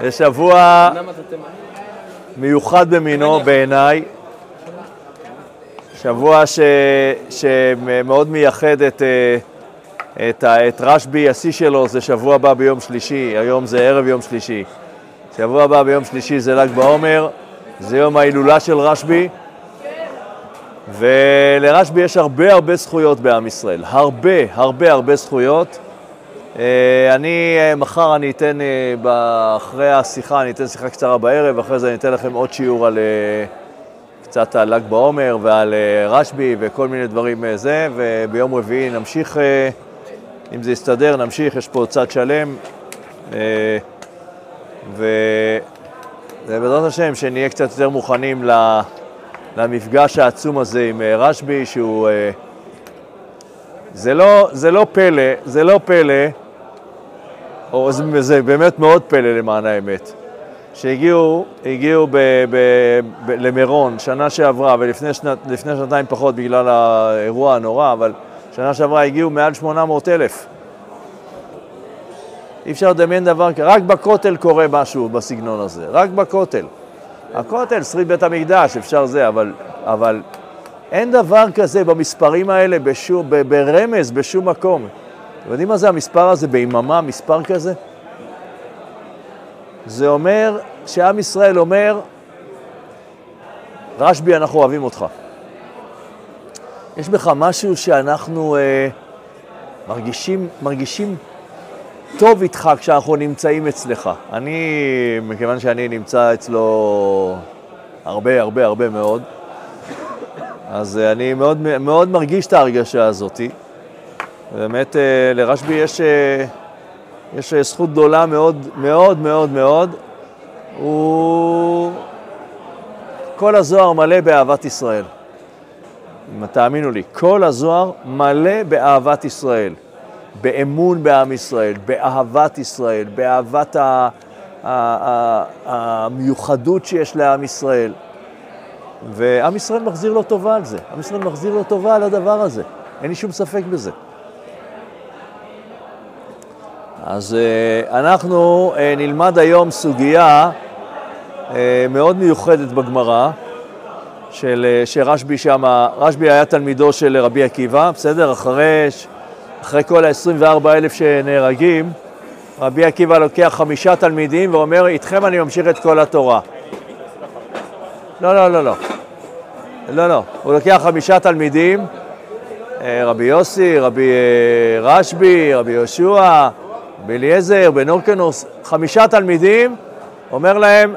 זה שבוע מיוחד במינו בעיניי, שבוע ש... שמאוד מייחד את, אה, את. את רשב"י, השיא שלו זה שבוע הבא ביום שלישי, היום זה ערב יום שלישי. שבוע הבא ביום שלישי זה ל"ג בעומר, זה יום ההילולה של רשב"י, ולרשב"י יש הרבה הרבה זכויות בעם ישראל, הרבה הרבה הרבה זכויות. אה, אני, אה, מחר אני אתן, אה, אחרי השיחה, אני אתן שיחה קצרה בערב, אחרי זה אני אתן לכם עוד שיעור על קצת על ל"ג בעומר ועל רשב"י וכל מיני דברים זה, וביום רביעי נמשיך, אם זה יסתדר, נמשיך, יש פה צד שלם, ובעזרת השם שנהיה קצת יותר מוכנים למפגש העצום הזה עם רשב"י, שהוא... זה לא, זה לא פלא, זה לא פלא או זה, באמת מאוד פלא למען האמת, שהגיעו הגיעו ב, ב, ב, למירון שנה שעברה, ולפני שנת, שנתיים פחות בגלל האירוע הנורא, אבל שנה שעברה הגיעו מעל 800 אלף. אי אפשר לדמיין דבר כזה, רק בכותל קורה משהו בסגנון הזה, רק בכותל. הכותל, שריד בית המקדש, אפשר זה, אבל, אבל אין דבר כזה במספרים האלה בשום, ברמז בשום מקום. אתם יודעים מה זה המספר הזה ביממה, מספר כזה? זה אומר שעם ישראל אומר, רשב"י, אנחנו אוהבים אותך. יש בך משהו שאנחנו אה, מרגישים, מרגישים טוב איתך כשאנחנו נמצאים אצלך. אני, מכיוון שאני נמצא אצלו הרבה, הרבה, הרבה מאוד, אז אני מאוד, מאוד מרגיש את ההרגשה הזאתי. באמת אה, לרשב"י יש, אה, יש אה, זכות גדולה מאוד מאוד מאוד מאוד. הוא... כל הזוהר מלא באהבת ישראל. תאמינו לי, כל הזוהר מלא באהבת ישראל, באמון בעם ישראל, באהבת ישראל, באהבת ה... המיוחדות שיש לעם ישראל. ועם ישראל מחזיר לו טובה על זה, עם ישראל מחזיר לו טובה על הדבר הזה, אין לי שום ספק בזה. אז אה, אנחנו אה, נלמד היום סוגיה אה, מאוד מיוחדת בגמרא, של, שרשב"י שם, רשב"י היה תלמידו של רבי עקיבא, בסדר? אחרי, אחרי כל ה-24 אלף שנהרגים, רבי עקיבא לוקח חמישה תלמידים ואומר, איתכם אני ממשיך את כל התורה. לא, לא, לא, לא. לא, לא. הוא לוקח חמישה תלמידים, רבי יוסי, רבי רשב"י, רבי יהושע, באליעזר, בנורקנוס, חמישה תלמידים, אומר להם,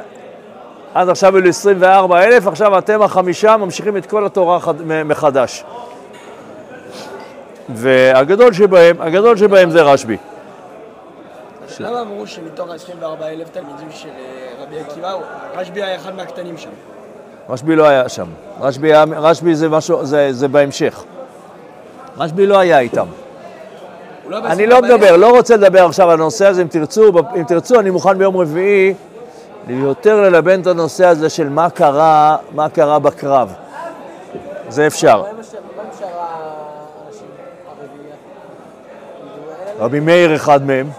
עד עכשיו היו 24 אלף, עכשיו אתם החמישה ממשיכים את כל התורה מחדש. והגדול שבהם, הגדול שבהם זה רשב"י. למה אמרו שמתוך ה-24 אלף תלמידים של אה, רבי עקיבא, רשב"י היה אחד מהקטנים שם? רשב"י לא היה שם. רשב"י, רשב"י זה, משהו, זה, זה בהמשך. רשב"י לא היה איתם. לא אני לא מדבר, לא רוצה לדבר עכשיו על הנושא הזה, אם תרצו, אם תרצו אני מוכן ביום רביעי יותר ללבן את הנושא הזה של מה קרה, מה קרה בקרב. זה אפשר. רבי מאיר אחד מהם.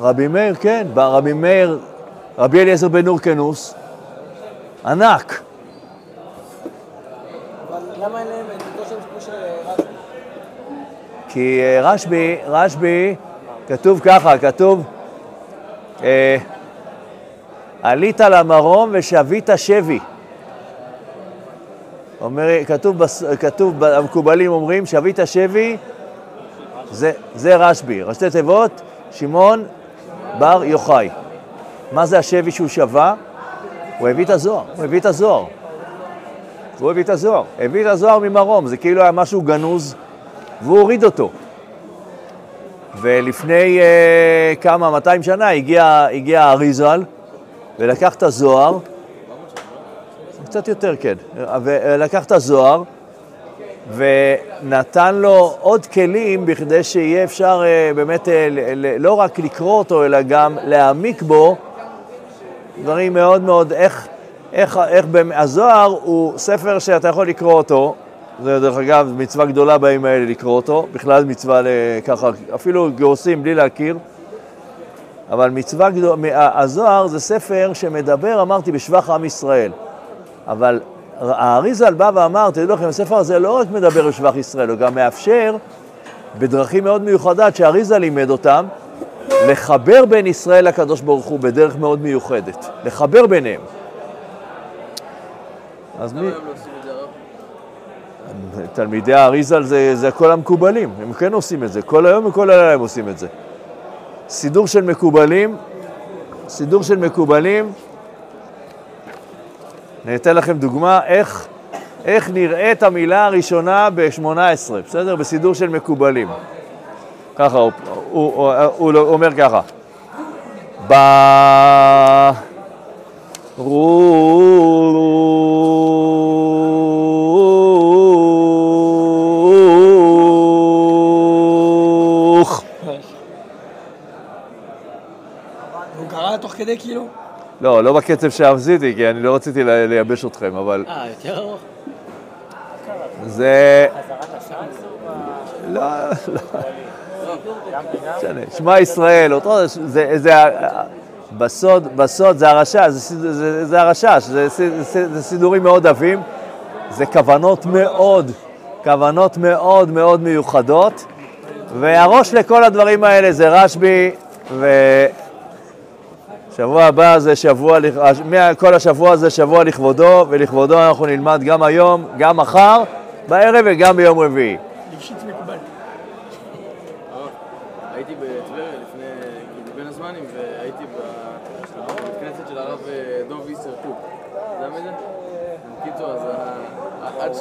רבי מאיר, כן, רבי מאיר, רבי אליעזר בן אורקנוס, ענק. אבל למה אין להם את אותו שם כמו של רשב"י? כי אה, רשב"י, רשב"י, כתוב ככה, כתוב, אה, עלית למרום ושבית שבי. אומר, כתוב, כתוב, המקובלים אומרים, שבית שבי, זה, זה רשב"י, ראשי תיבות, שמעון בר יוחאי. מה זה השבי שהוא שבה? הוא הביא את הזוהר, הוא הביא את הזוהר. הוא הביא את הזוהר, הביא את הזוהר ממרום, זה כאילו היה משהו גנוז והוא הוריד אותו. ולפני uh, כמה, 200 שנה הגיע, הגיע אריזל ולקח את הזוהר, קצת יותר, כן, ולקח את הזוהר ונתן לו עוד כלים בכדי שיהיה אפשר uh, באמת uh, לא רק לקרוא אותו, אלא גם להעמיק בו דברים מאוד מאוד, איך, איך, איך הזוהר הוא ספר שאתה יכול לקרוא אותו, זה דרך אגב מצווה גדולה בימים האלה לקרוא אותו, בכלל מצווה ככה, אפילו גורסים בלי להכיר, אבל מצווה גדולה, הזוהר זה ספר שמדבר, אמרתי, בשבח עם ישראל. אבל האריזל בא ואמר, תדעו לכם, הספר הזה לא רק מדבר בשבח ישראל, הוא גם מאפשר, בדרכים מאוד מיוחדות שאריזל לימד אותם, לחבר בין ישראל לקדוש ברוך הוא בדרך מאוד מיוחדת. לחבר ביניהם. אז מי... תלמידי האריזל זה, זה כל המקובלים, הם כן עושים את זה, כל היום וכל הלילה הם עושים את זה. סידור של מקובלים, סידור של מקובלים, אני אתן לכם דוגמה איך, איך נראית המילה הראשונה ב-18, בסדר? בסידור של מקובלים. ככה, הוא, הוא, הוא, הוא, הוא אומר ככה. ברוך. לא, לא בקצב שעשיתי, כי אני לא רציתי לייבש אתכם, אבל... אה, יותר ארוך? זה... לא, לא. משנה. שמע ישראל, אותו, זה, זה, בסוד, בסוד זה הרשש, זה, זה, זה הרשש, זה, זה, זה סידורים מאוד עבים, זה כוונות מאוד, כוונות מאוד מאוד מיוחדות, והראש לכל הדברים האלה זה רשב"י, ושבוע הבא זה שבוע, כל השבוע זה שבוע לכבודו, ולכבודו אנחנו נלמד גם היום, גם מחר, בערב וגם ביום רביעי. לפשיט מקובל. הייתי בטבריה לפני, כאילו בין הזמנים, והייתי בבית כנסת של הרב אה, דוב איסר קוק. אתה יודע מי זה? בקיצור, אז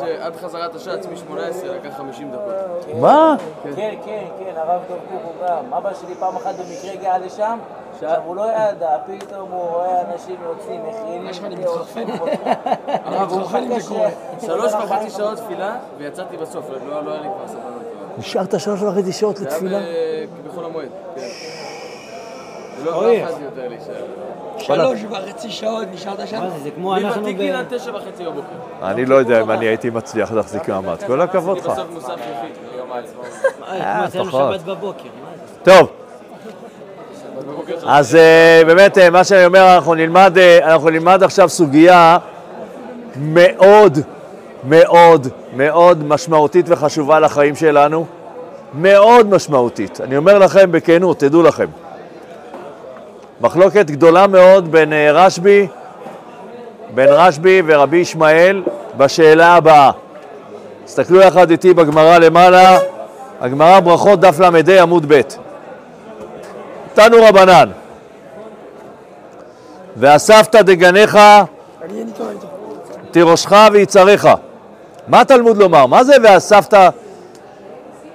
ה- עד חזרת השעץ מ-18 לקח 50 דקות. מה? כן, כן, כן, הרב דב קוק הוא גם. אבא שלי פעם אחת במקרה הגיע לשם, עכשיו הוא לא ידע, פתאום הוא רואה אנשים יוצאים, מכינים. הרב, הוא זה קורה. שלוש וחצי שעות תפילה, ויצאתי בסוף, לא לא היה לי כבר סבלנות. נשארת שלוש וחצי שעות זה לתפילה? היה ב- בחול המועד, כן. לא לא יכולתי יותר להישאר. שלוש וחצי שעות נשארת שם? מה זה, זה כמו אנחנו ב... עד תשע וחצי בבוקר. אני לא יודע אם אני הייתי מצליח להחזיק מעמד. כל הכבוד לך. בסוף מוסף יחיד, ביום העצמאות. אה, כמו. שבת בבוקר. זה? טוב, אז אה, באמת, אה, מה שאני אומר, אנחנו נלמד, אה, אנחנו נלמד עכשיו סוגיה מאוד, מאוד, מאוד משמעותית וחשובה לחיים שלנו. מאוד משמעותית. אני אומר לכם בכנות, תדעו לכם. מחלוקת גדולה מאוד בין אה, רשב"י, בין רשב"י ורבי ישמעאל בשאלה הבאה. תסתכלו יחד איתי בגמרא למעלה, הגמרא ברכות דף ל"ה עמוד ב'. תנו רבנן, ואספת דגניך. תירושך ויצריך. מה תלמוד לומר? מה זה ואספת?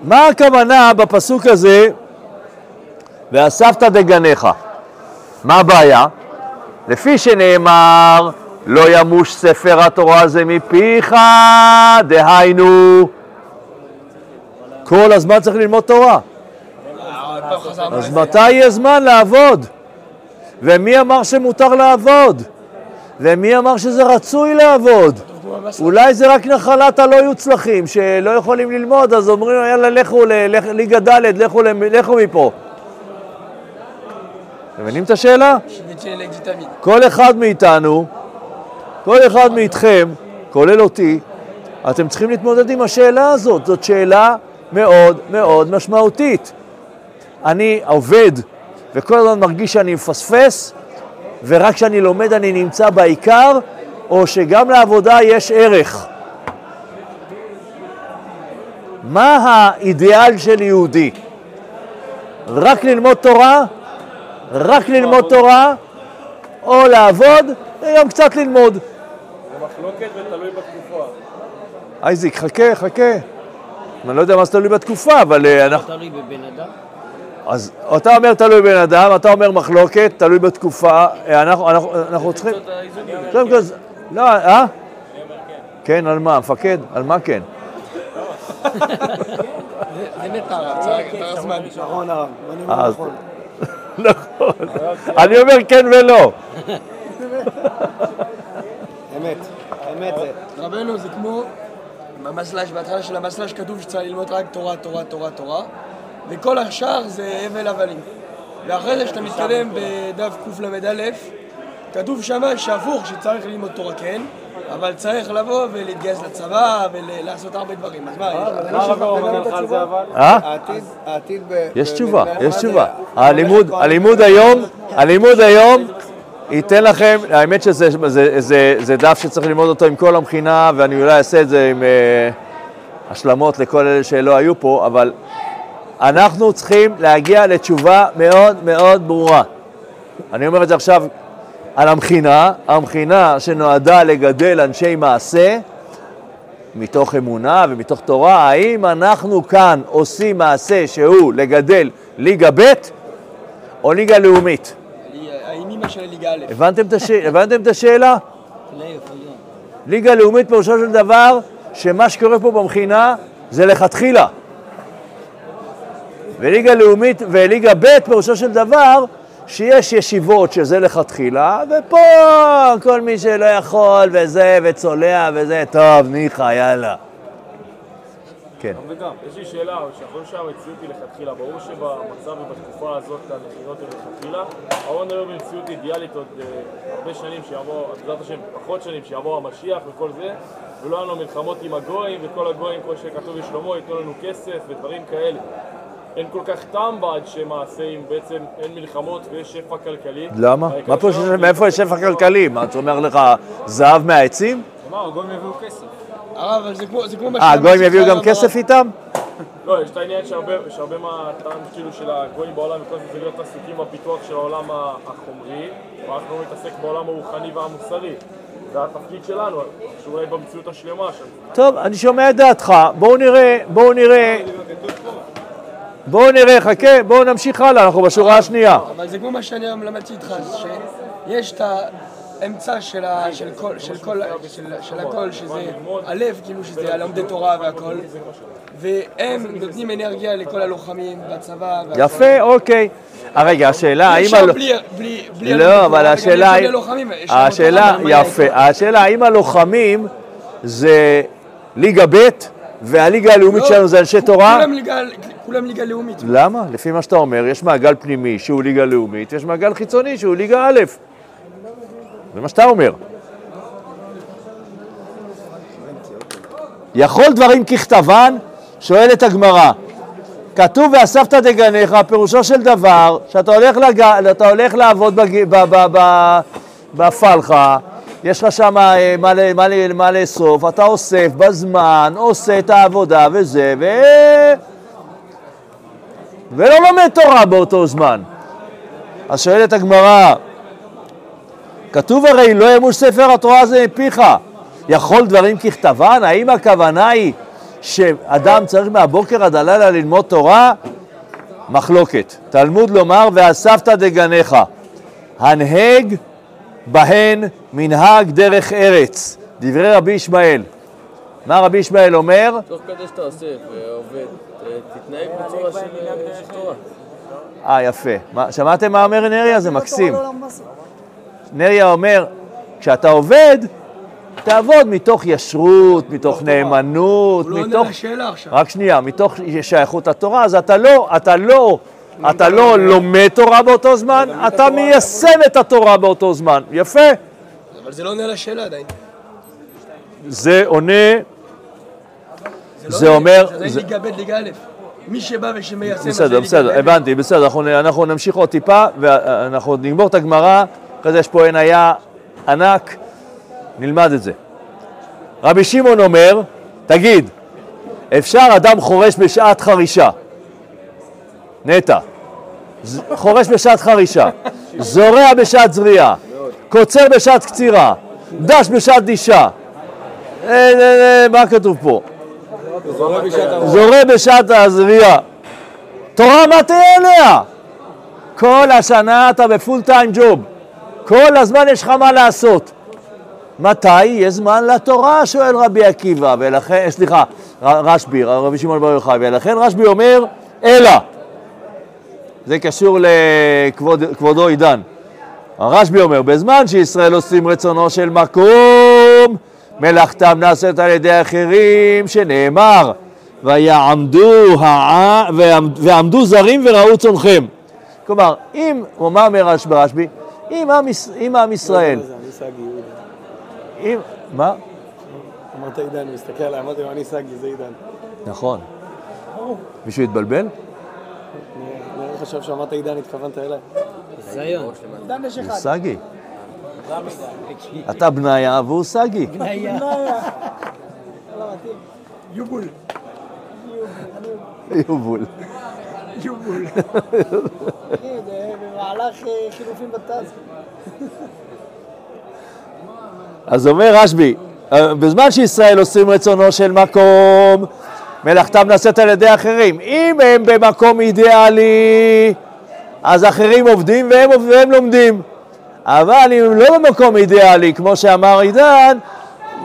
מה הכוונה בפסוק הזה ואספת דגניך? מה הבעיה? לפי שנאמר לא ימוש ספר התורה הזה מפיך, דהיינו כל הזמן צריך ללמוד תורה. אז מתי יהיה זמן לעבוד? ומי אמר שמותר לעבוד? ומי אמר שזה רצוי לעבוד? אולי זה רק נחלת הלא יוצלחים שלא יכולים ללמוד, אז אומרים יאללה לכו לליגה ד', לכו, מפה. אתם מבינים את השאלה? כל אחד מאיתנו, כל אחד מאיתכם, כולל אותי, אתם צריכים להתמודד עם השאלה הזאת. זאת שאלה מאוד מאוד משמעותית. אני עובד וכל הזמן מרגיש שאני מפספס, ורק כשאני לומד אני נמצא בעיקר, או שגם לעבודה יש ערך. מה האידיאל של יהודי? רק ללמוד תורה? רק ללמוד תורה? או לעבוד וגם קצת ללמוד. זה מחלוקת ותלוי בתקופה. אייזיק, חכה, חכה. אני לא יודע מה זה תלוי בתקופה, אבל אה, אנחנו... תלוי בבן אדם. אז אתה אומר תלוי בן אדם, אתה אומר מחלוקת, תלוי בתקופה. אה, אנחנו, אנחנו, אנחנו צריכים... זה- לא, אה? כן, על מה? מפקד? על מה כן? זה מת הרב, צריך יותר זמן. נכון הרב, אני אומר נכון. נכון. אני אומר כן ולא. אמת, אמת זה. רבנו זה כמו במסלש, בהתחלה של המסלש כתוב שצריך ללמוד רק תורה, תורה, תורה, תורה, וכל השאר זה הבל הבלים. ואחרי זה כשאתה מתקדם בדף קל"א, כתוב שמה שהפוך, שצריך ללמוד תורה כן, אבל צריך לבוא ולהתגייס לצבא ולעשות הרבה דברים. אז מה, אני הרב ענה לך על זה אבל? אה? העתיד, העתיד ב... יש תשובה, יש תשובה. הלימוד היום, הלימוד היום ייתן לכם, האמת שזה זה, זה, זה דף שצריך ללמוד אותו עם כל המכינה, ואני אולי אעשה את זה עם אה, השלמות לכל אלה שלא היו פה, אבל אנחנו צריכים להגיע לתשובה מאוד מאוד ברורה. אני אומר את זה עכשיו על המכינה, המכינה שנועדה לגדל אנשי מעשה, מתוך אמונה ומתוך תורה, האם אנחנו כאן עושים מעשה שהוא לגדל ליגה ב' או ליגה לאומית? האם אימא של ליגה א'. הבנתם את, השאלה? ליגה לאומית פירושו של דבר שמה שקורה פה במכינה זה לכתחילה. וליגה לאומית וליגה ב' פירושו של דבר שיש ישיבות שזה לכתחילה, ופה כל מי שלא יכול וזה וצולע וזה, טוב, ניחא, יאללה. כן. וגם, יש לי שאלה, להיות שהמציאות היא לכתחילה, ברור שבמצב ובתקופה הזאת המכינות הן לכתחילה, אבל נדבר במציאות אידיאלית עוד אה, הרבה שנים שיבוא, בעזרת השם, פחות שנים, שיבוא המשיח וכל זה, ולא יהיו לנו מלחמות עם הגויים, וכל הגויים, כמו שכתוב בשלמה, ייתנו לנו כסף ודברים כאלה. אין כל כך טעם בעד שמעשה אם בעצם אין מלחמות ויש שפע כלכלי. למה? מה פה, מאיפה יש שפע כלכלי? מה, אתה אומר לך זהב מהעצים? מה, הגויים יביאו כסף. הרב, אבל זה כמו זה כמו מה אה, הגויים יביאו גם כסף איתם? לא, יש את העניין שהרבה, מהטעם כאילו של הגויים בעולם וכל זה להיות עסוקים בפיתוח של העולם החומרי, ואנחנו נתעסק בעולם הרוחני והמוסרי. זה התפקיד שלנו, שאולי במציאות השלמה שם. טוב, אני שומע את דעתך, בואו נראה, בואו נראה. בואו נראה, חכה, בואו נמשיך הלאה, אנחנו בשורה השנייה. אבל זה כמו מה שאני היום למדתי איתך, שיש את האמצע של ה- של כל- של כל- של- של הכל, שזה הלב, כאילו שזה הלומדי תורה והכל, והם נותנים אנרגיה לכל הלוחמים בצבא. והכל. יפה, אוקיי. אה, רגע, השאלה, האם... אפשר הל- בלי- בלי בלי הלומדי לא, אבל השאלה, השאלה, יפה? השאלה, האם הלוחמים זה ליגה ב' והליגה הלאומית לא, שלנו זה אנשי תורה? כולם ליגה- כולם ליגה לאומית. למה? לפי מה שאתה אומר, יש מעגל פנימי שהוא ליגה לאומית, יש מעגל חיצוני שהוא ליגה א'. זה מה שאתה אומר. יכול דברים ככתבן? שואלת הגמרא. כתוב ואספת דגניך, פירושו של דבר שאתה הולך, לג... אתה הולך לעבוד בג... בפלחה, יש לך שם אה, מה, לאסוף, אתה אוסף בזמן, עושה את העבודה וזה, ו... ולא לומד תורה באותו זמן. אז שואלת הגמרא, כתוב הרי לא ימוש ספר התורה הזה מפיך, יכול דברים ככתבן? האם הכוונה היא שאדם צריך מהבוקר עד הלילה ללמוד תורה? מחלוקת. תלמוד לומר ואספת דגניך, הנהג בהן מנהג דרך ארץ. דברי רבי ישמעאל. מה רבי ישמעאל אומר? תוך כדי שאתה אוסף ועובד, תתנהג בצורה של של תורה. אה, יפה. מה, שמעתם מה אומר נריה? זה מקסים. נריה אומר, כשאתה עובד, תעבוד מתוך ישרות, מתוך נאמנות, הוא לא עונה מתוך... לשאלה עכשיו. רק שנייה, מתוך שייכות לתורה, אז אתה לא, אתה לא, אתה לא לומד תורה באותו זמן, אתה מיישם את התורה באותו זמן. יפה. אבל זה לא עונה לשאלה עדיין. זה עונה, לא זה עונה, אומר... זה ליגה ב' ליגה א'. מי שבא ושמיישם... זה בסדר, בסדר. הבנתי, בסדר, אנחנו, נמשיך עוד טיפה ואנחנו נגמור את הגמרא, אחרי זה יש פה עין היה ענק, נלמד את זה. רבי שמעון אומר, תגיד, אפשר אדם חורש בשעת חרישה, נטע, חורש בשעת חרישה, זורע בשעת זריעה, קוצר בשעת קצירה, דש בשעת דישה. אה, אה, אה, מה כתוב פה? זורע בשעת הזריעה. תורה, מה תהיה עליה? כל השנה אתה בפול טיים ג'וב. כל הזמן יש לך מה לעשות. מתי יהיה זמן לתורה? שואל רבי עקיבא, ולכן, סליחה, רשב"י, רבי שמעון בר יוחאי, ולכן רשב"י אומר, אלא. זה קשור לכבודו עידן. הרשב"י אומר, בזמן שישראל עושים רצונו של מקום, מלאכתם נעשית על ידי אחרים, שנאמר, ויעמדו, הע... ועמד... ועמדו זרים וראו צונכם. כלומר, אם, או מה אומר רש- ברשב"י? אם עם, אם עם ישראל. אם, מה? אמרת עידן, מסתכל עליי, אמרתי לו, אני סגי, זה עידן. נכון. מישהו התבלבל? אני חושב שאמרת עידן, התכוונת אליי. הוא סגי. אתה בניה והוא סגי. יובול. יובול. יובול. אחי, זה במהלך אה, חילופים בטאז. אז אומר רשב"י, אה, בזמן שישראל עושים רצונו של מקום, מלאכתם נעשית על ידי אחרים. אם הם במקום אידיאלי, אז אחרים עובדים והם, והם לומדים. אבל אם הם לא במקום אידיאלי, כמו שאמר עידן,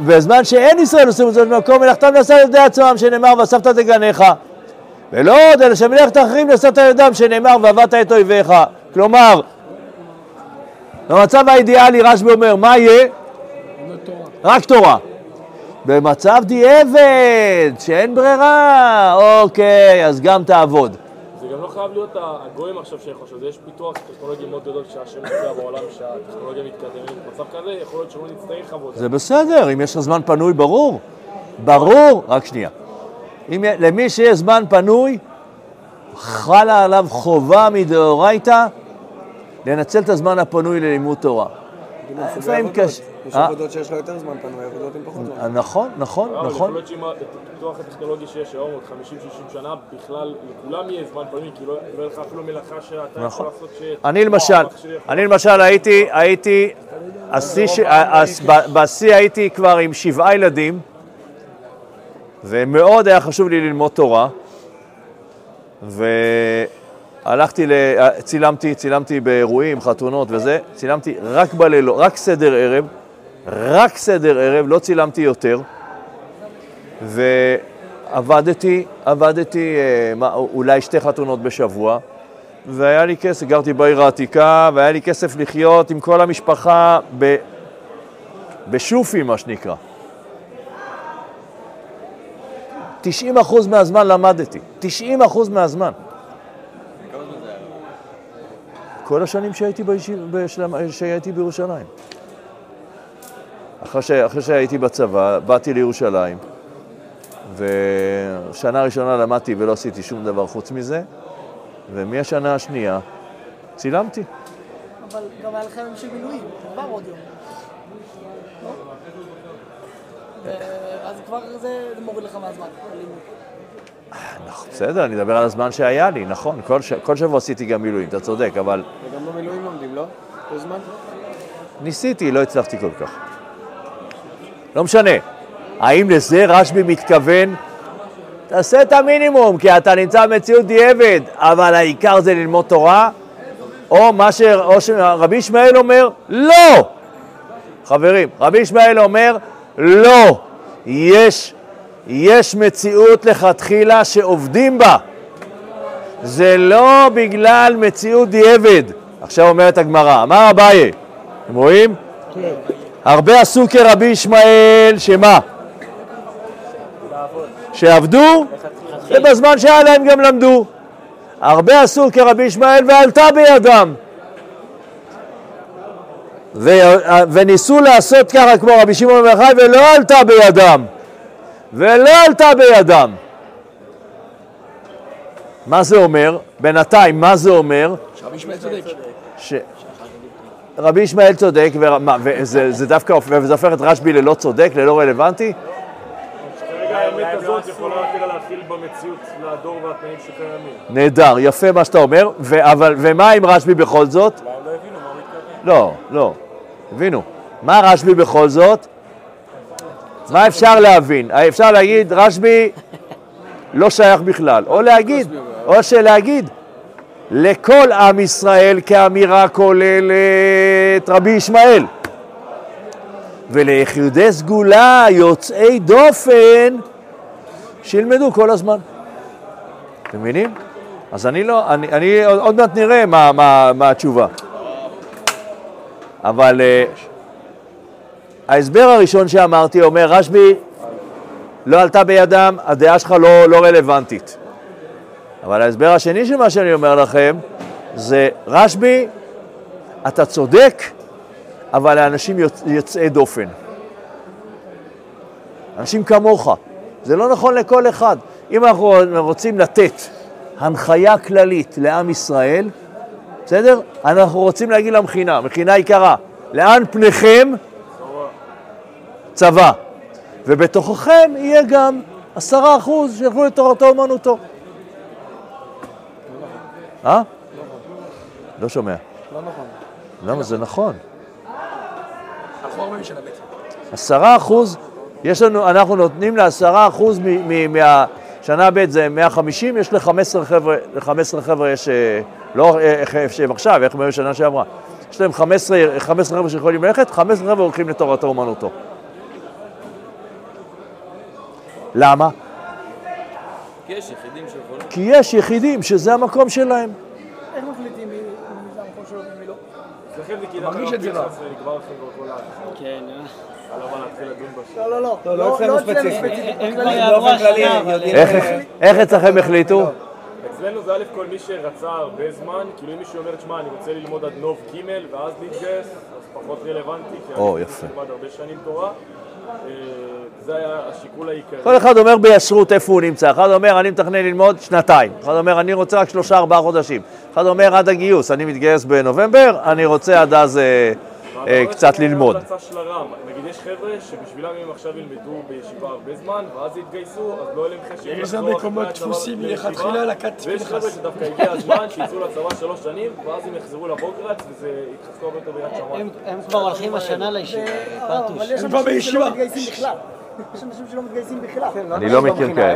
בזמן שאין ישראל עושים רצונו של מקום, מלאכתם נעשית על ידי עצמם, שנאמר, ואספת תגניך. ולא עוד, אלא שמלאכת האחרים נעשית על ידם, שנאמר, ועבדת את אויביך. כלומר, במצב האידיאלי רשב"י אומר, מה יהיה? רק תורה. במצב דיעבד, שאין ברירה, אוקיי, אז גם תעבוד. זה גם לא חייב להיות הגויים עכשיו שחושבים, יש פיתוח טכנולוגי מאוד גדול שהשם מופיע בעולם, שהטכנולוגיה מתקדמת. במצב כזה יכול להיות שלא נצטרך עבודה. זה בסדר, אם יש לך זמן פנוי, ברור. ברור, רק שנייה. אם, למי שיש זמן פנוי, חלה עליו חובה מדאורייתא לנצל את הזמן הפנוי ללימוד תורה. לפעמים קשה. יש אה? עבודות שיש לו יותר זמן פנוי, עבודות עם פחות זמן. נכון, נכון, אבל יכול נכון. להיות שעם הפיתוח הטכנולוגי שיש היום, עוד 50-60 שנה, בכלל לכולם יהיה זמן פנוי, כי לא לא יהיה לך אפילו מלאכה שאתה נכון. יכול לעשות ש... אני למשל, יכול- אני למשל הייתי, הייתי, ב- בשיא הייתי כבר עם שבעה ילדים, ומאוד היה חשוב לי ללמוד תורה, והלכתי, ל... צילמתי, צילמתי באירועים, חתונות וזה, צילמתי רק בלילות, רק סדר ערב, רק סדר ערב, לא צילמתי יותר, ועבדתי, עבדתי אה, אולי שתי חתונות בשבוע, והיה לי כסף, גרתי בעיר העתיקה, והיה לי כסף לחיות עם כל המשפחה ב... בשופי, מה שנקרא. 90 אחוז מהזמן למדתי, 90 אחוז מהזמן. כל השנים שהייתי, בישיב. שהייתי בירושלים. אחרי, ש... אחרי שהייתי בצבא, באתי לירושלים, ושנה ראשונה למדתי ולא עשיתי שום דבר חוץ מזה, ומהשנה השנייה צילמתי. אבל גם היה לכם המשך מילואים, כבר עוד יום. לא? ואז כבר זה מוריד לך מהזמן. נכון, בסדר, אני מדבר על הזמן שהיה לי, נכון, כל, שבוע עשיתי גם מילואים, אתה צודק, אבל וגם במילואים לומדים, לא? יש זמן? ניסיתי, לא הצלחתי כל כך. לא משנה. האם לזה רשב"י מתכוון? תעשה את המינימום, כי אתה נמצא במציאות דיעבד, אבל העיקר זה ללמוד תורה, או מה ש... או שרבי ישמעאל אומר, לא! חברים, רבי ישמעאל אומר, לא! יש, יש מציאות לכתחילה שעובדים בה. זה לא בגלל מציאות דיעבד. עכשיו אומרת הגמרא, אמר אביי, אתם רואים? הרבה עשו כרבי ישמעאל, שמה? שעבדו, ובזמן שהיה להם גם למדו. הרבה עשו כרבי ישמעאל ועלתה בידם. ו- וניסו לעשות ככה כמו רבי שמעון בן חי ולא עלתה בידם. ולא עלתה בידם. מה זה אומר? בינתיים, מה זה אומר? רבי ישמעאל צודק. רבי ישמעאל צודק, ומה, וזה זה דווקא וזה הופך את רשב"י ללא צודק, ללא רלוונטי? כרגע האמת הזאת יכולה כדי להכיל במציאות לדור והתנאים שקיימים. נהדר, יפה מה שאתה אומר, ומה עם רשב"י בכל זאת? לא, לא, הבינו. מה רשב"י בכל זאת? מה אפשר להבין? אפשר להגיד, רשב"י לא שייך בכלל, או להגיד, או שלהגיד, לכל עם ישראל כאמירה כוללת רבי ישמעאל. וליחידי סגולה, יוצאי דופן, שילמדו כל הזמן. אתם מבינים? אז אני לא, אני, אני עוד מעט נראה מה, מה, מה התשובה. אבל uh, ההסבר הראשון שאמרתי אומר, רשב"י לא עלתה בידם, הדעה שלך לא, לא רלוונטית. אבל ההסבר השני של מה שאני אומר לכם, זה רשב"י, אתה צודק, אבל האנשים יוצ- יוצאי דופן. אנשים כמוך. זה לא נכון לכל אחד. אם אנחנו רוצים לתת הנחיה כללית לעם ישראל, בסדר? אנחנו רוצים להגיד למכינה, מכינה יקרה, לאן פניכם? צבא. ובתוככם יהיה גם עשרה אחוז שילכו לתורתו אומנותו. אה? לא שומע. לא נכון. למה זה נכון? עשרה אחוז, יש לנו, אנחנו נותנים לעשרה אחוז מהשנה ב' זה 150, יש ל-15 חבר'ה, ל-15 חבר'ה יש, אה, לא אה, איך שהם עכשיו, איך הם שנה שעברה. יש להם 15, 15 חבר'ה שיכולים ללכת, 15 חבר'ה הולכים לתורתו אומנותו. למה? כי יש שיכולים. כי יש יחידים שזה המקום שלהם. איך מחליטים מי זה המקום שלו ומי לא? אצלכם זה כאילו מרגיש את זה ה... כן. לא, לא, לא. לא, לא אצלנו ספציפית. באופן כללי, איך, אצלכם החליטו? אצלנו זה א' כל מי שרצה הרבה זמן, כאילו אם מישהו אומר, תשמע, אני רוצה ללמוד עד נוב ג' ואז להתגייס, אז פחות רלוונטי, כי אני יפה. למד הרבה שנים תורה. זה היה השיקול העיקרי. כל אחד אומר בישרות איפה הוא נמצא. אחד אומר, אני מתכנן ללמוד שנתיים. אחד אומר, אני רוצה רק שלושה, ארבעה חודשים. אחד אומר, עד הגיוס, אני מתגייס בנובמבר, אני רוצה עד אז אה, אה, קצת ללמוד. המלצה של הר"ם, נגיד יש חבר'ה שבשבילם הם עכשיו ילמדו בישיבה הרבה זמן ואז יתגייסו, אז לא יהיה להם לחזור הרבה אחרי מקומות דפוסים. מלכתחילה לקט ויש פנחס. חבר'ה שדווקא הגיע הזמן שיצאו לצבא שלוש שנים ואז הם יחזרו לבוגרץ וזה יתחזקו הרבה יותר ביד שמיים. הם- כבר הולכים השנה לישיבה, פרטוש. הם כבר בישיבה. יש אנשים שלא מתגייסים בכלל. אני לא מכיר כאלה.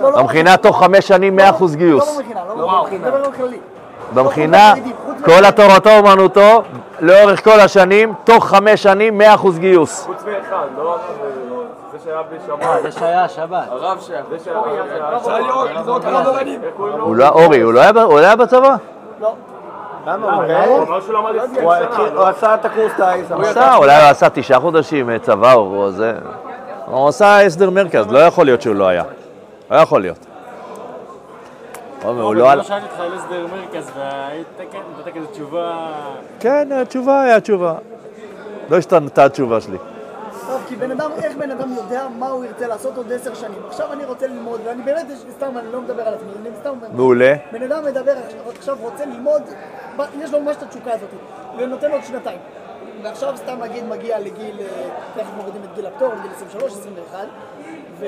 לא, לא, במכינה תוך חמש שנים 100% לא גיוס. במכינה, לא לא במכינה. במכינה. כל התורתו אומנותו, לאורך כל השנים, תוך חמש שנים 100% גיוס. חוץ מאחד, לא זה שהיה בשבת. זה שהיה שבת. הרב שייך. זה שהיה לא, אורי, הוא לא היה ב- הוא לא בצבא? למה? הוא לא? עשה את הקורס טיס. הוא עשה, אולי הוא עשה תשעה חודשים אה, צבא או זה. הוא עשה הסדר מרכז, לא יכול להיות שהוא לא היה. לא יכול להיות. עומר, הוא לא על... לא שאלתי אותך על הסדר מרכז והיית כן, כזה תשובה... כן, התשובה היה תשובה. לא השתנתה התשובה שלי. טוב, כי בן אדם, איך בן אדם יודע מה הוא ירצה לעשות עוד עשר שנים? עכשיו אני רוצה ללמוד, ואני באמת, סתם, אני לא מדבר על עצמי, אני סתם... אומר. מעולה. בן אדם מדבר עכשיו- רוצה ללמוד, יש לו ממש את התשוקה הזאת, ונותן עוד שנתיים. ועכשיו סתם נגיד מגיע לגיל, אה, תכף מורידים את גיל הפטור, לגיל 23, 21, ו...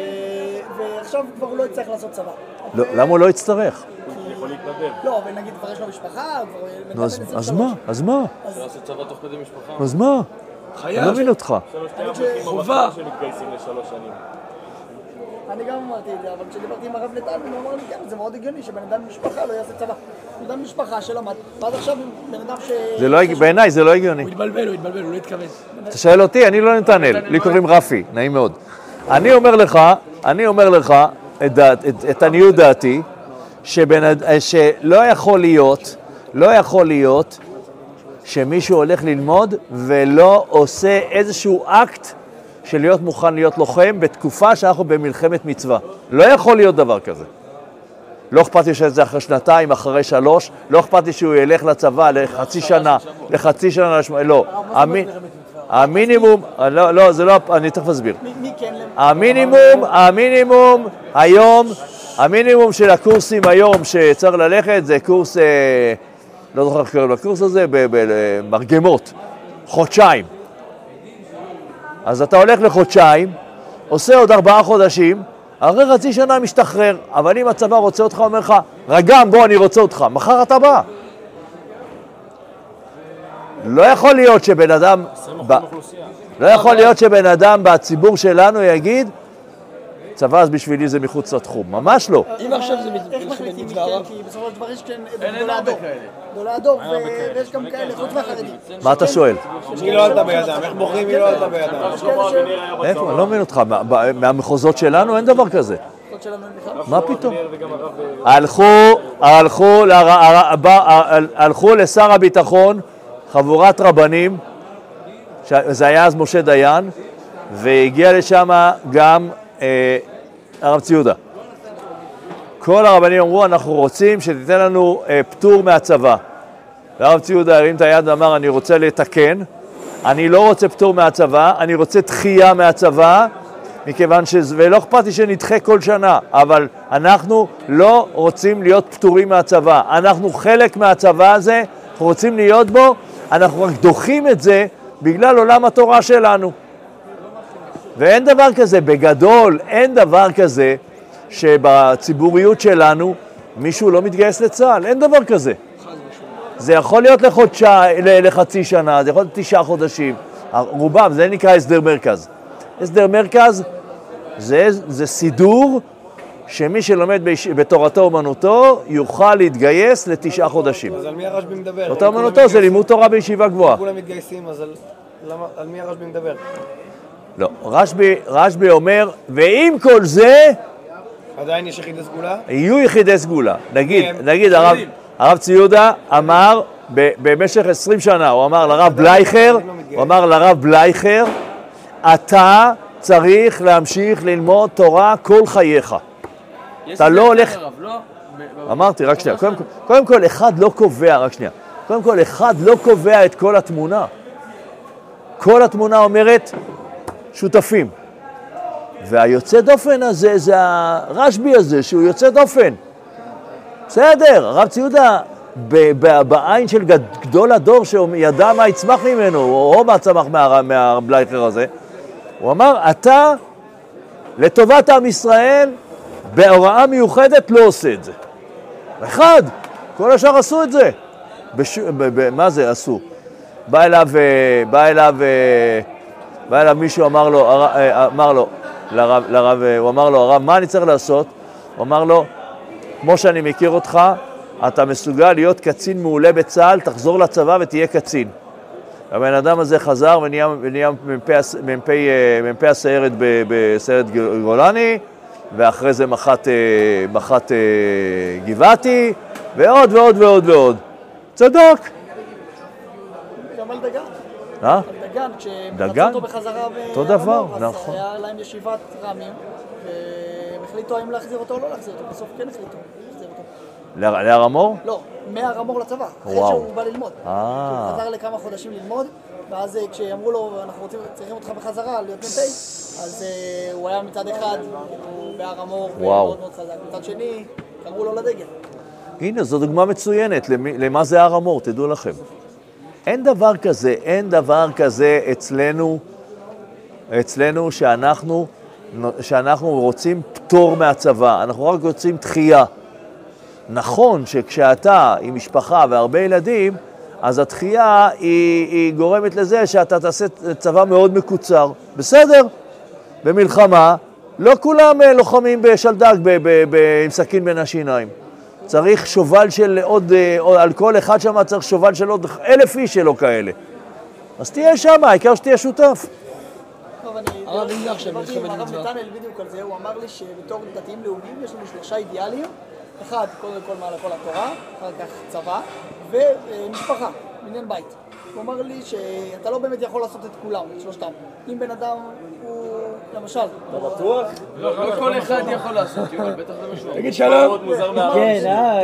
ועכשיו כבר הוא לא יצטרך לעשות צבא. לא, ו- למה הוא לא יצטרך? הוא יכול להתנדב. לא, ונגיד כבר יש לו משפחה, הוא כבר... אז אז 23. מה? אז מה? אפשר לעשות צבא תוך כדי משפחה. אז מה? אני לא מבין אותך. חובה. אני גם אמרתי את זה, אבל כשדיברתי עם הרב נתן, הוא אמר לי, כן, זה מאוד הגיוני שבן אדם משפחה לא יעשה צבא. בן אדם משפחה שלמד, ואז עכשיו בן אדם ש... זה לא, הג- בעיניי זה לא הגיוני. הוא התבלבל, הוא התבלבל, הוא לא התכוון. אתה שואל אותי, אני לא נתנאל, לי קוראים רפי, נעים מאוד. אני אומר לך, אני אומר לך את, דעת, את, את עניות דעתי, אד- שלא יכול להיות, לא יכול להיות שמישהו הולך ללמוד ולא עושה איזשהו אקט של להיות מוכן להיות לוחם בתקופה שאנחנו במלחמת מצווה. לא יכול להיות דבר כזה. לא אכפת לי שזה אחרי שנתיים, אחרי שלוש, לא אכפת לי שהוא ילך לצבא לחצי שנה, לחצי שנה, לשמ- לא. המי- המינימום, לא, לא, זה לא, אני תכף אסביר. כן? המינימום, המינימום היום, המינימום של הקורסים היום שצריך ללכת זה קורס, אה, לא זוכר איך קוראים לקורס הזה, במרגמות, חודשיים. אז אתה הולך לחודשיים, עושה עוד ארבעה חודשים, אחרי חצי שנה משתחרר, אבל אם הצבא רוצה אותך, אומר לך, רגם, בוא, אני רוצה אותך, מחר אתה בא. לא יכול להיות שבן אדם... ב- לא יכול להיות שבן אדם בציבור שלנו יגיד, צבא אז בשבילי זה מחוץ לתחום. ממש לא. אם עכשיו זה איך מלחמת מצווה כן? כי בסופו של דבר יש. גדולי הדור, ו- ויש גם כאלה, חוץ מהחרדים. מה אתה שואל? מי לא עלתה בידם? איך בוחרים מי לא עלתה בידם? איפה? אני לא מבין אותך. מהמחוזות שלנו אין דבר כזה. מה פתאום? אה, הלכו, הלכו, הלכו לשר הביטחון חבורת רבנים, זה היה אז משה דיין, והגיע לשם גם אה, הרב ציודה. כל הרבנים אמרו, אנחנו רוצים שתיתן לנו אה, פטור מהצבא. והרב ציודה הרים את היד ואמר, אני רוצה לתקן, אני לא רוצה פטור מהצבא, אני רוצה דחייה מהצבא, מכיוון ש... ולא אכפת לי שנדחה כל שנה, אבל אנחנו לא רוצים להיות פטורים מהצבא. אנחנו חלק מהצבא הזה, אנחנו רוצים להיות בו, אנחנו רק דוחים את זה בגלל עולם התורה שלנו. ואין דבר כזה, בגדול, אין דבר כזה שבציבוריות שלנו מישהו לא מתגייס לצה"ל, אין דבר כזה. זה יכול להיות לחודשה, ל- לחצי שנה, זה יכול להיות תשעה חודשים, רובם, זה נקרא הסדר מרכז. הסדר מרכז זה, זה סידור שמי שלומד. בתורתו אומנותו יוכל להתגייס לתשעה חודשים. אז על מי הרשב"י מדבר? תורתו אומנותו זה לימוד תורה בישיבה גבוהה. כולם מתגייסים, אז על מי הרשב"י מדבר? לא, רשב"י, רשב"י אומר, ועם כל זה, עדיין יש יחידי סגולה? יהיו יחידי סגולה. נגיד, הם? נגיד הרב, הרב ציודה אמר ב- במשך 20 שנה, הוא אמר לרב בלייכר, הוא אמר לרב בלייכר, אתה צריך להמשיך ללמוד תורה כל חייך. אתה לא הולך... לא? אמרתי, רק שנייה. קודם, כל- קודם כל, אחד לא קובע, רק שנייה. קודם כל, אחד לא קובע את כל התמונה. כל התמונה אומרת שותפים. והיוצא דופן הזה זה הרשב"י הזה, שהוא יוצא דופן. בסדר, הרב ציודה, בעין של גד- גדול הדור שידע מה יצמח ממנו, או מה צמח מה- מהבלייכר הזה, הוא אמר, אתה, לטובת עם ישראל, בהוראה מיוחדת לא עושה את זה. אחד, כל השאר עשו את זה. בש... ב... ב... מה זה עשו? בא אליו, אה, בא אליו, בא אליו מישהו, אמר לו, אה, אמר לו, לרב, לרב, אה, הוא אמר לו, הרב, מה אני צריך לעשות? הוא אמר לו, כמו שאני מכיר אותך, אתה מסוגל להיות קצין מעולה בצה"ל, תחזור לצבא ותהיה קצין. הבן אדם הזה חזר ונהיה, ונהיה מ"פ הס- מ"פ, מ"פ הסיירת בסיירת גולני, ואחרי זה מח"ט, אה, מח"ט גבעתי, ועוד ועוד ועוד ועוד. צדק. גם על דגן. אה? דגן, כשהם? רצו אותו בחזרה אותו דבר, המור, אז נכון. היה להם ישיבת רמים, והם החליטו האם להחזיר אותו או לא להחזיר אותו, בסוף כן החליטו להחזיר אותו. להר המור? לא, מהר המור לצבא, אחרי. שהוא בא ללמוד. אה. הוא חזר לכמה חודשים ללמוד, ואז אה, כשאמרו לו, אנחנו רוצים, צריכים אותך בחזרה להיות מ"פ, אז אה, הוא היה מצד אחד, הוא בהר המור. מאוד מאוד חזק, מצד שני, קראו לו לדגל. הנה, זו דוגמה מצוינת למה זה הר המור, תדעו לכם. אין דבר כזה, אין דבר כזה אצלנו, אצלנו שאנחנו, שאנחנו רוצים פטור מהצבא, אנחנו רק רוצים דחייה. נכון שכשאתה עם משפחה והרבה ילדים, אז הדחייה היא, היא גורמת לזה שאתה תעשה צבא מאוד מקוצר. בסדר, במלחמה לא כולם אה, לוחמים בשלדג עם סכין בין השיניים. צריך שובל של עוד, אה, עוד- על כל אחד שם צריך שובל של עוד אלף איש שלא כאלה. אז תהיה שם, העיקר שתהיה שותף. הרב עכשיו מלחמת מצווה. נתנאל בדיוק על זה, הוא אמר לי שבתור דתיים לאומיים יש לנו שלושה אידיאלים, אחד, קודם כל מעל הכל התורה, אחר כך צבא, ומשפחה, בניין בית. הוא אמר לי שאתה לא באמת יכול לעשות את כולם, את שלושתם. אם בן אדם הוא, למשל, לא כל אחד יכול לעשות, יובל, בטח זה משהו. תגיד שלום. כן, אה,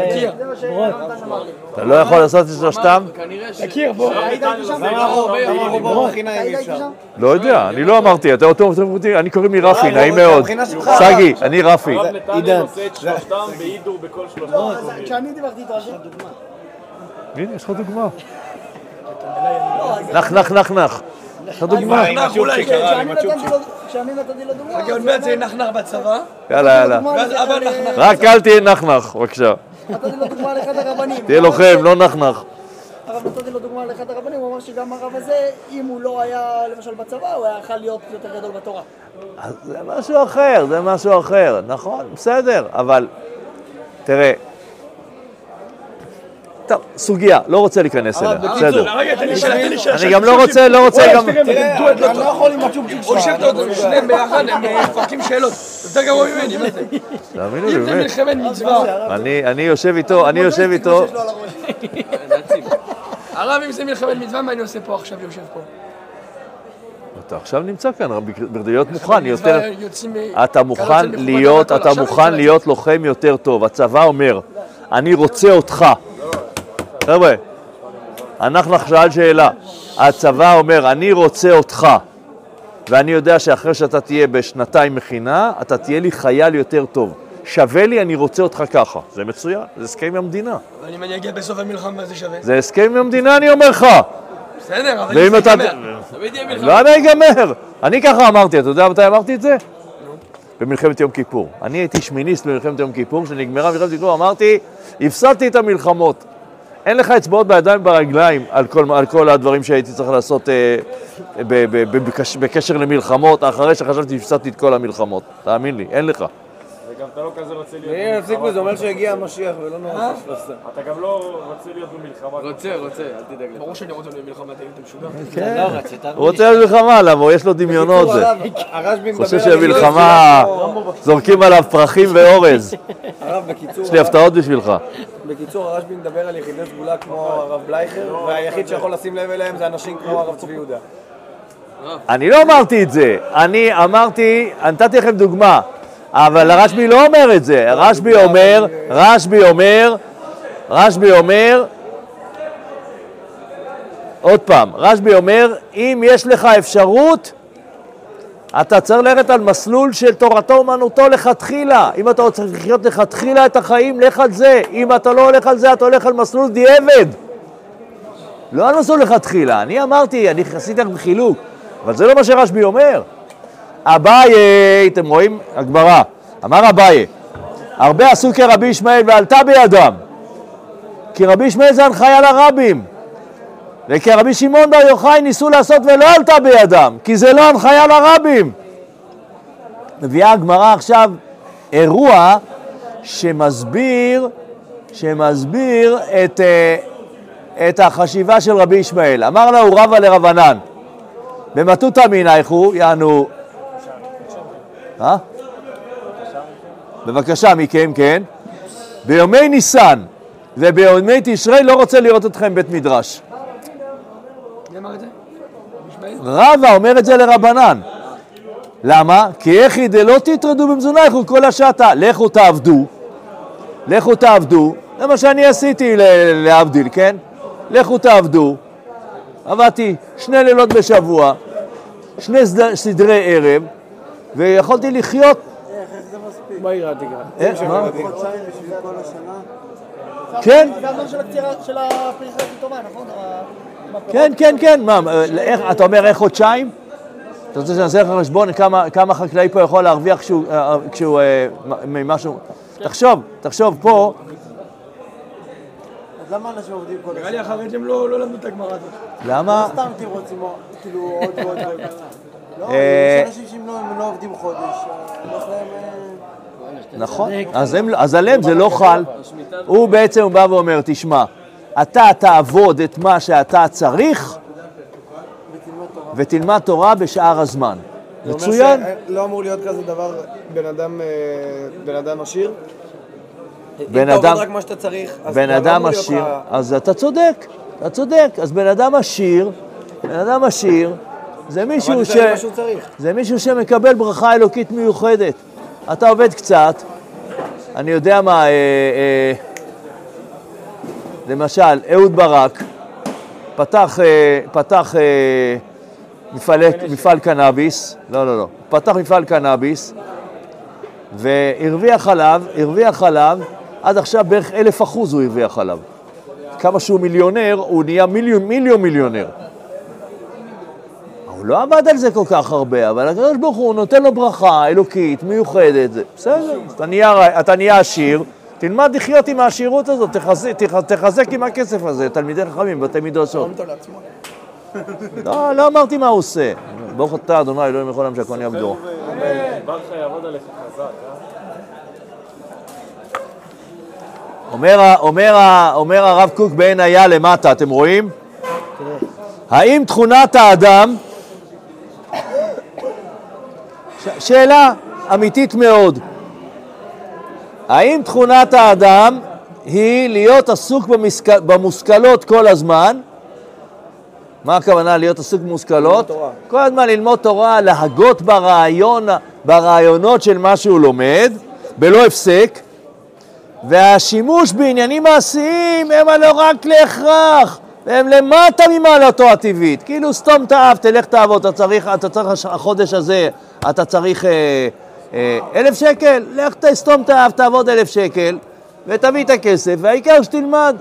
אמר לי. אתה לא יכול לעשות את שלושתם? תכיר, בוא. אתה אם היית? שם? לא יודע, אני לא אמרתי, אתה אותו, אני קוראים לי רפי, נעים מאוד. סגי, אני רפי. הרב עידן, עושה את שלושתם בהידור בכל שלושתם. לא, אז כשאני דיברתי איתו זה, הנה, יש לך דוגמה. לא, נח, נח, נח, נח. יש לך דוגמה. כשאני נתתי. לו- דוגמה, אז עוד מעט זה נחנח בצבא. יאללה, יאללה. נחנך. רק אל תהיה נח, נח, בבקשה. נתתי לו דוגמה לאחד הרבנים. תהיה לוחם, לא נח, נח. הרב נתתי לו דוגמה לאחד הרבנים, הוא אמר שגם הרב הזה, אם הוא לא היה למשל בצבא, הוא היה יכול להיות יותר גדול בתורה. אז זה משהו אחר, זה משהו אחר, נכון, בסדר, אבל תראה, טוב, סוגיה, לא רוצה להיכנס אליה, בסדר. אני גם לא רוצה, לא רוצה גם... תראה, אני לא יכול עם הצ'ופצ'יק הוא יושב שלך. אותו, שניהם ביחד, הם אה, מפרקים שאלות. יותר גרוע ממני, מה זה? תאמינו לי, אם זה באמת. מלחמת מצווה. אני יושב איתו, אני יושב איתו. הרב, אם זה מלחמת מצווה, מה אני עושה פה עכשיו, יושב פה? אתה עכשיו נמצא כאן, להיות מוכן יותר, אתה מוכן להיות, אתה מוכן להיות לוחם יותר טוב. הצבא אומר, אני רוצה אותך. חבר'ה, הנחנך שאל שאלה. הצבא אומר, אני רוצה אותך, ואני יודע שאחרי שאתה תהיה בשנתיים מכינה, אתה תהיה לי חייל יותר טוב. שווה לי, אני רוצה אותך ככה. זה מצוין, זה הסכם עם המדינה. אבל אם אני אגיע בסוף המלחמה זה שווה. זה הסכם עם המדינה, אני אומר לך. בסדר, אבל אם זה. ייגמר. תמיד יהיה מלחמה. לא ייגמר. אני ככה אמרתי, אתה יודע מתי אמרתי את זה? במלחמת יום כיפור. אני הייתי שמיניסט במלחמת יום כיפור, כשנגמרה מלחמת יום כיפור אמרתי, הפסדתי את המלחמות. אין לך אצבעות בידיים וברגליים על כל, על כל הדברים שהייתי צריך לעשות אה, ב, ב, ב, בקש, בקשר למלחמות, אחרי שחשבתי שהפסדתי את כל המלחמות. תאמין לי, אין לך. וגם אתה לא כזה רוצה להיות הנה, תפסיק במלחמה. זה אומר שהגיע המשיח ולא נורא שלושה. אתה גם לא רוצה להיות במלחמה. רוצה, רוצה, אל תדאג. ברור שאני רוצה להיות במלחמה, תגיד, אתה משוגע? כן. לא. הוא רוצה להיות מלחמה, למה? יש לו דמיונות. זה. הרב, הרשב"י מדבר חושב על שבמלחמה זורקים עליו פרחים ואורז. הרב, בקיצור, יש לי הפתעות בשבילך. בקיצור, הרשב"י מדבר על יחידי סגולה כמו הרב בלייכר, והיחיד שיכול לשים לב אליהם זה אנשים כמו הרב צבי יהודה. אני לא אמרתי את זה, אני אמרתי, נתתי לכם דוגמה, אבל הרשב"י לא אומר את זה, רשב"י אומר, רשב"י אומר, רשב"י אומר, עוד פעם, רשב"י אומר, אם יש לך אפשרות, אתה צריך ללכת על מסלול של תורתו אומנותו לכתחילה. אם אתה רוצה לחיות לכתחילה את החיים, לך על זה. אם אתה לא הולך על זה, אתה הולך על מסלול דיעבד. לא על מסלול לכתחילה. אני אמרתי, אני עשיתי חילוק, אבל זה לא מה שרשב"י אומר. אביי, אתם רואים? הגמרא. אמר אביי, הרבה עשו כרבי ישמעאל ועלתה בידם. כי רבי ישמעאל זה הנחיה לרבים. וכרבי שמעון בר יוחאי ניסו לעשות ולא עלתה בידם, כי זה לא הנחיה לרבים. מביאה הגמרא עכשיו אירוע שמסביר, שמסביר את, אה, את החשיבה של רבי ישמעאל. אמר לה הוא רבא לרבנן, במטותא מנייכו, יענו... אה? בבקשה מכם, כן. ביומי ניסן וביומי תשרי לא רוצה לראות אתכם בית מדרש. רבא אומר את זה לרבנן. למה? כי איך דלא תטרדו במזונייכו כל השעתה. לכו תעבדו, לכו תעבדו, זה מה שאני עשיתי להבדיל, כן? לכו תעבדו. עבדתי שני לילות בשבוע, שני סד- סדרי ערב, ויכולתי לחיות... מה ירדתי אה, מה? חודשיים בשביל כל השנה. כן, זה הזמן של הפריחה נכון? כן, כן, כן. מה, איך, אתה אומר איך חודשיים? אתה רוצה שאני אעשה לך חשבון כמה, כמה חקלאי פה יכול להרוויח כשהוא, אה, כשהוא אה, ממשהו... תחשוב, תחשוב, פה, אז למה אנשים עובדים כל נראה לי? החרדים לא לא למדו את הגמרא הזאת. למה? סתם תירוצים, כאילו עוד ועוד ועוד. לא, אה, יש אנשים שאם לא- לא עובדים חודש, אה. אה, נכון, אז, הם, אז עליהם זה לא חל. הוא בעצם בא ואומר, תשמע, אתה תעבוד את מה שאתה צריך ותלמד תורה בשאר הזמן. מצוין. שלא אמור להיות כזה דבר, בן אדם, בן אדם עשיר. בן אם אתה אדם- עובד רק מה שאתה צריך, אז בן לא אדם עשיר, אז אתה צודק, אתה צודק. אז בן אדם עשיר, בן אדם עשיר, זה מישהו ש... זה מישהו שמקבל ברכה אלוקית מיוחדת. אתה עובד קצת, אני יודע מה, אה, אה, למשל, אהוד ברק פתח, אה, פתח אה, מפעלי, מפעל קנאביס, לא, לא, לא, פתח מפעל קנאביס והרוויח עליו, הרוויח עליו, עד עכשיו בערך אלף אחוז הוא הרוויח עליו. כמה שהוא מיליונר, הוא נהיה מיליון, מיליון מיליונר. הוא לא עבד על זה כל כך הרבה, אבל הקדוש ברוך הוא נותן לו ברכה אלוקית, מיוחדת, זה בסדר, אתה נהיה, אתה נהיה עשיר, תלמד לחיות עם העשירות הזאת, תחזק, תח- תחזק עם הכסף הזה, תלמידי חכמים, בתי מדרשות. לעצמו. לא, לא אמרתי מה הוא עושה. ברוך אתה, אדוני, אלוהים יכול העולם שהכל יעבדו. אומר הרב קוק בעין היה למטה, אתם רואים? האם תכונת האדם, ש- שאלה אמיתית מאוד, האם תכונת האדם היא להיות עסוק במסק... במושכלות כל הזמן? מה הכוונה להיות עסוק במושכלות? כל הזמן ללמוד תורה, להגות ברעיון, ברעיונות של מה שהוא לומד, בלא הפסק, והשימוש בעניינים מעשיים הם הלא רק להכרח. והם למטה ממעלתו הטבעית. כאילו סתום את האף, תלך תעבוד, אתה צריך, אתה צריך החודש הזה, אתה צריך אה, אה, אלף שקל, לך תסתום את האף, תעבוד אלף שקל, ותביא את הכסף, והעיקר שתלמד.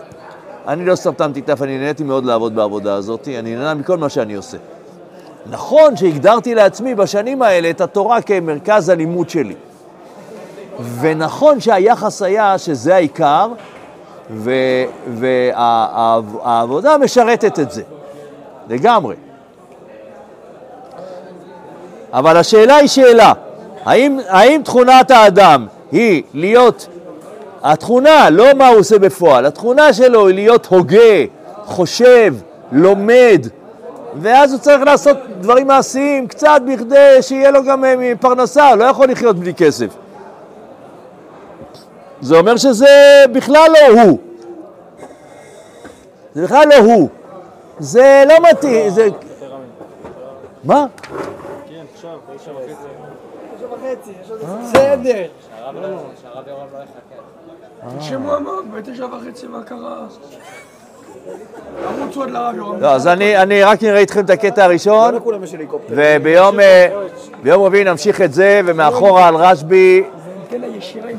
אני לא סתמתי את האף, אני נהניתי מאוד לעבוד בעבודה הזאת, אני נהנה מכל מה שאני עושה. נכון שהגדרתי לעצמי בשנים האלה את התורה כמרכז הלימוד שלי. ונכון שהיחס היה שזה העיקר, והעבודה משרתת את זה, לגמרי. אבל השאלה היא שאלה, האם, האם תכונת האדם היא להיות, התכונה, לא מה הוא עושה בפועל, התכונה שלו היא להיות הוגה, חושב, לומד, ואז הוא צריך לעשות דברים מעשיים קצת בכדי שיהיה לו גם אה, פרנסה, הוא לא יכול לחיות בלי כסף. זה אומר שזה בכלל לא הוא. זה בכלל לא הוא. זה לא מתאים, זה... מה? עכשיו, תשע וחצי. תשע וחצי, יש עוד בסדר. תרשמו עמוק, בתשע וחצי מה קרה? ערוץ עוד לרב יורם. לא, אז אני, אני רק נראה איתכם את הקטע הראשון, לא. וביום אה, ביום רביעי נמשיך את זה, ומאחורה על רשב"י,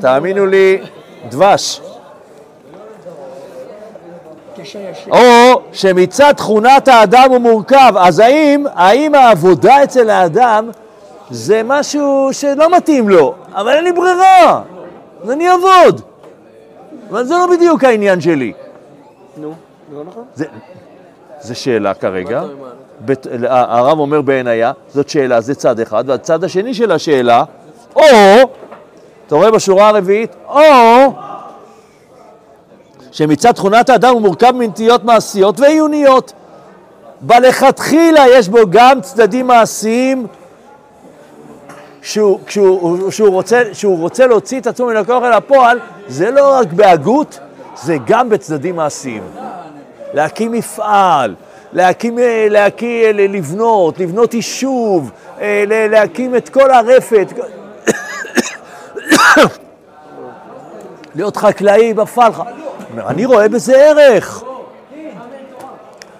תאמינו לי, דבש. או שמצד תכונת האדם הוא מורכב, אז האם, האם העבודה אצל האדם זה משהו שלא מתאים לו, אבל אין לי ברירה, אז אני אעבוד. אבל זה לא בדיוק העניין שלי. נו, זה לא נכון? זה, שאלה כרגע. הרב אומר בעינייה, זאת שאלה, זה צד אחד, והצד השני של השאלה, או, אתה רואה בשורה הרביעית, או שמצד תכונת האדם הוא מורכב מנטיות מעשיות ועיוניות. בלכתחילה יש בו גם צדדים מעשיים שהוא, כשהוא, שהוא, רוצה, שהוא רוצה להוציא את עצמו מן הכוח אל הפועל, זה לא רק בהגות, זה גם בצדדים מעשיים. להקים מפעל, להקים, להקים, לבנות, לבנות יישוב, אה, להקים את כל הרפת, להיות חקלאי בפלחה. אני רואה בזה ערך.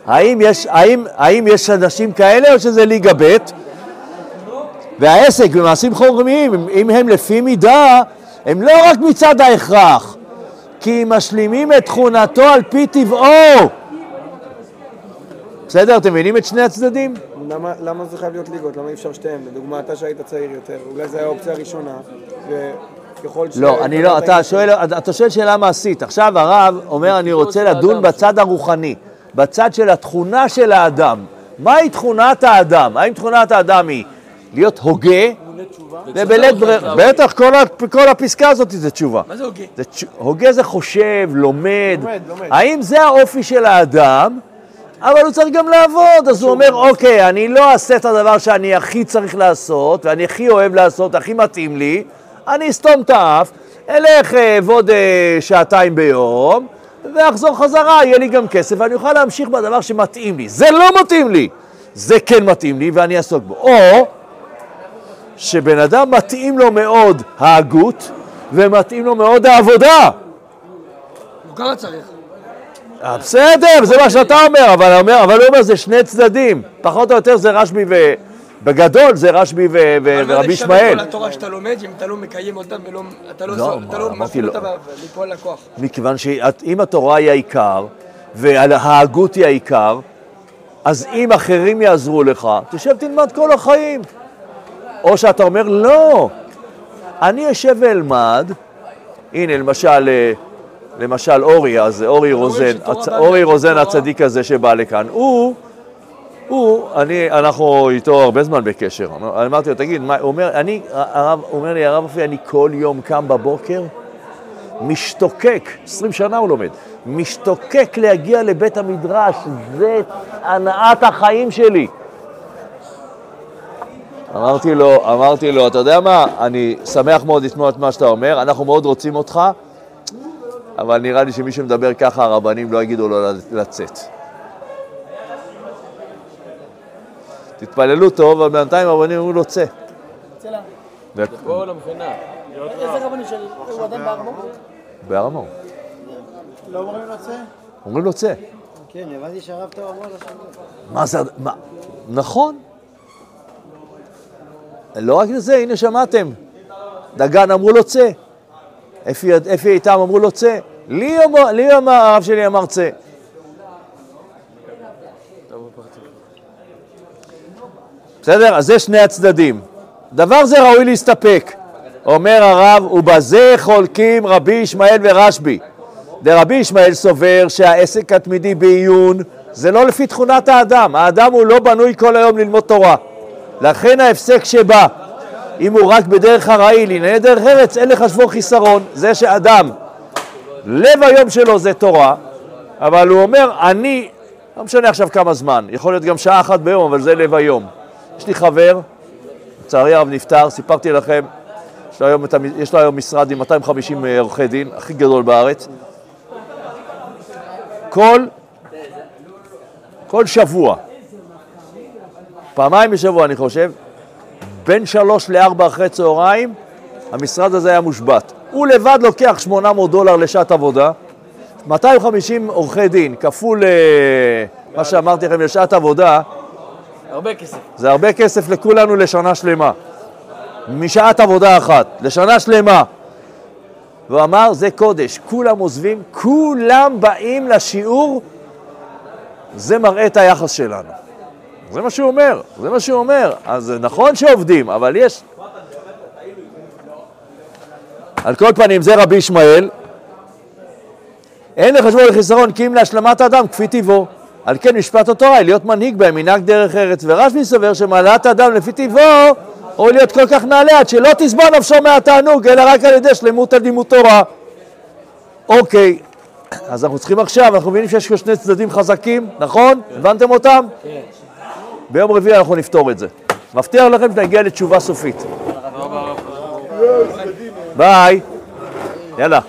האם יש, האם, האם יש אנשים כאלה או שזה ליגה ב'? והעסק במעשים חורמיים, אם- הם לפי מידה, הם לא רק מצד ההכרח, כי הם משלימים את תכונתו על פי טבעו. בסדר? אתם מבינים את שני הצדדים? למה, למה זה חייב להיות ליגות? למה אי אפשר שתיהן? לדוגמה, אתה שהיית צעיר יותר, אולי זו הייתה האופציה הראשונה, וככל ש... לא, אני לא, אתה שואל, אתה שואל שאלה מעשית. עכשיו הרב אומר, אני רוצה לדון בצד הרוחני, בצד של התכונה של האדם. מהי תכונת האדם? האם תכונת האדם היא להיות הוגה? ובלית ברירה, בטח, כל הפסקה הזאת זה תשובה. מה זה הוגה? הוגה זה חושב, לומד. לומד, לומד. האם זה האופי של האדם? אבל הוא צריך גם לעבוד, אז הוא אומר, אוקיי, אני לא אעשה את הדבר שאני הכי צריך לעשות, ואני הכי אוהב לעשות, הכי מתאים לי, אני אסתום את האף, אלך אה, אעבוד אה, שעתיים ביום, ואחזור חזרה, יהיה לי גם כסף, ואני אוכל להמשיך בדבר שמתאים לי. זה לא מתאים לי, זה כן מתאים לי, ואני אעסוק בו. או שבן אדם מתאים לו מאוד ההגות, ומתאים לו מאוד העבודה. ככה צריך. אה, בסדר, זה מה שאתה אומר, אבל, הוא אומר, זה שני צדדים. פחות או יותר זה רשב"י ו... בגדול זה רשב"י ו... ו... אבל מה ורבי זה שווה ישמעאל. כל התורה שאתה לומד, אם אתה לא מקיים אותה ולא... אתה לא... לא, מה, לא מפעיל לו. אותה מפועל לכוח. מכיוון שאם התורה היא העיקר, וההגות היא העיקר, אז אם אחרים יעזרו לך, תשב תלמד כל החיים. או שאתה אומר, לא, אני אשב ואלמד, הנה למשל, אה, למשל אורי, אז אורי רוזן, אורי רוזן. הצדיק הזה שבא לכאן, הוא, הוא, אני, אנחנו איתו הרבה זמן בקשר, אמרתי לו, תגיד, מה, הוא אומר, אני, הרב, הוא אומר לי, הרב אופי, אני כל יום קם בבוקר, משתוקק, 20 שנה הוא לומד, משתוקק להגיע לבית המדרש, זה הנעת החיים שלי. אמרתי לו, אמרתי לו, אתה יודע מה, אני שמח מאוד לשמוע את מה שאתה אומר, אנחנו מאוד רוצים אותך, אבל נראה לי שמי שמדבר ככה, הרבנים לא יגידו לו לצאת. תתפללו טוב, אבל בינתיים הרבנים אומרים לו צא. צא לאן? פה למכינה. איזה רבנים של... הוא עדיין בארמון? בהר המור. לא אומרים לו צא? אומרים לו צא. כן, הבנתי שהרב טוב אמר לו שם. מה זה, מה? נכון. לא רק לזה, הנה שמעתם. דגן אמרו לו צא. אפי אפי איתם אמרו לו צא. לי אמר, לי אמר, הרב שלי אמר צא. בסדר? אז זה שני הצדדים. דבר זה ראוי להסתפק. אומר הרב, ובזה חולקים רבי ישמעאל ורשב"י. דרבי ישמעאל סובר שהעסק התמידי בעיון זה לא לפי תכונת האדם. האדם הוא לא בנוי כל היום ללמוד תורה. לכן ההפסק שבא, אם הוא רק בדרך ארעי, לענייני דרך ארץ, אין לחשבו חיסרון. זה שאדם, לב היום שלו זה תורה, אבל הוא אומר, אני, לא משנה עכשיו כמה זמן, יכול להיות גם שעה אחת ביום, אבל זה לב היום. יש לי חבר, לצערי הרב נפטר, סיפרתי לכם, יש לו היום, יש לו היום משרד עם 250 עורכי דין, הכי גדול בארץ. כל, כל שבוע, פעמיים בשבוע אני חושב, בין שלוש לארבע אחרי צהריים, המשרד הזה היה מושבת. הוא לבד לוקח 800 דולר לשעת עבודה, 250 עורכי דין, כפול אה, מה שאמרתי לכם לשעת עבודה, הרבה כסף. זה הרבה כסף לכולנו לשנה שלמה. משעת עבודה אחת, לשנה שלמה. והוא אמר, זה קודש, כולם עוזבים, כולם באים לשיעור, זה מראה את היחס שלנו. זה מה שהוא אומר, זה מה שהוא אומר. אז נכון שעובדים, אבל יש... על כל פנים, זה רבי ישמעאל. אין לחשבו לחיסרון כי אם להשלמת האדם כפי טבעו. על כן משפט התורה היא להיות מנהיג בהם מנהג דרך ארץ. ורשב"י סובר שמעלת האדם לפי טבעו או להיות כל כך נעלה עד שלא תסבול נפשו מהתענוג אלא רק על ידי שלמות על לימוד תורה. אוקיי, אז אנחנו צריכים עכשיו, אנחנו מבינים שיש פה שני צדדים חזקים, נכון? הבנתם אותם? כן. ביום רביעי אנחנו נפתור את זה. מבטיח לכם שנגיע לתשובה סופית. ביי. יאללה.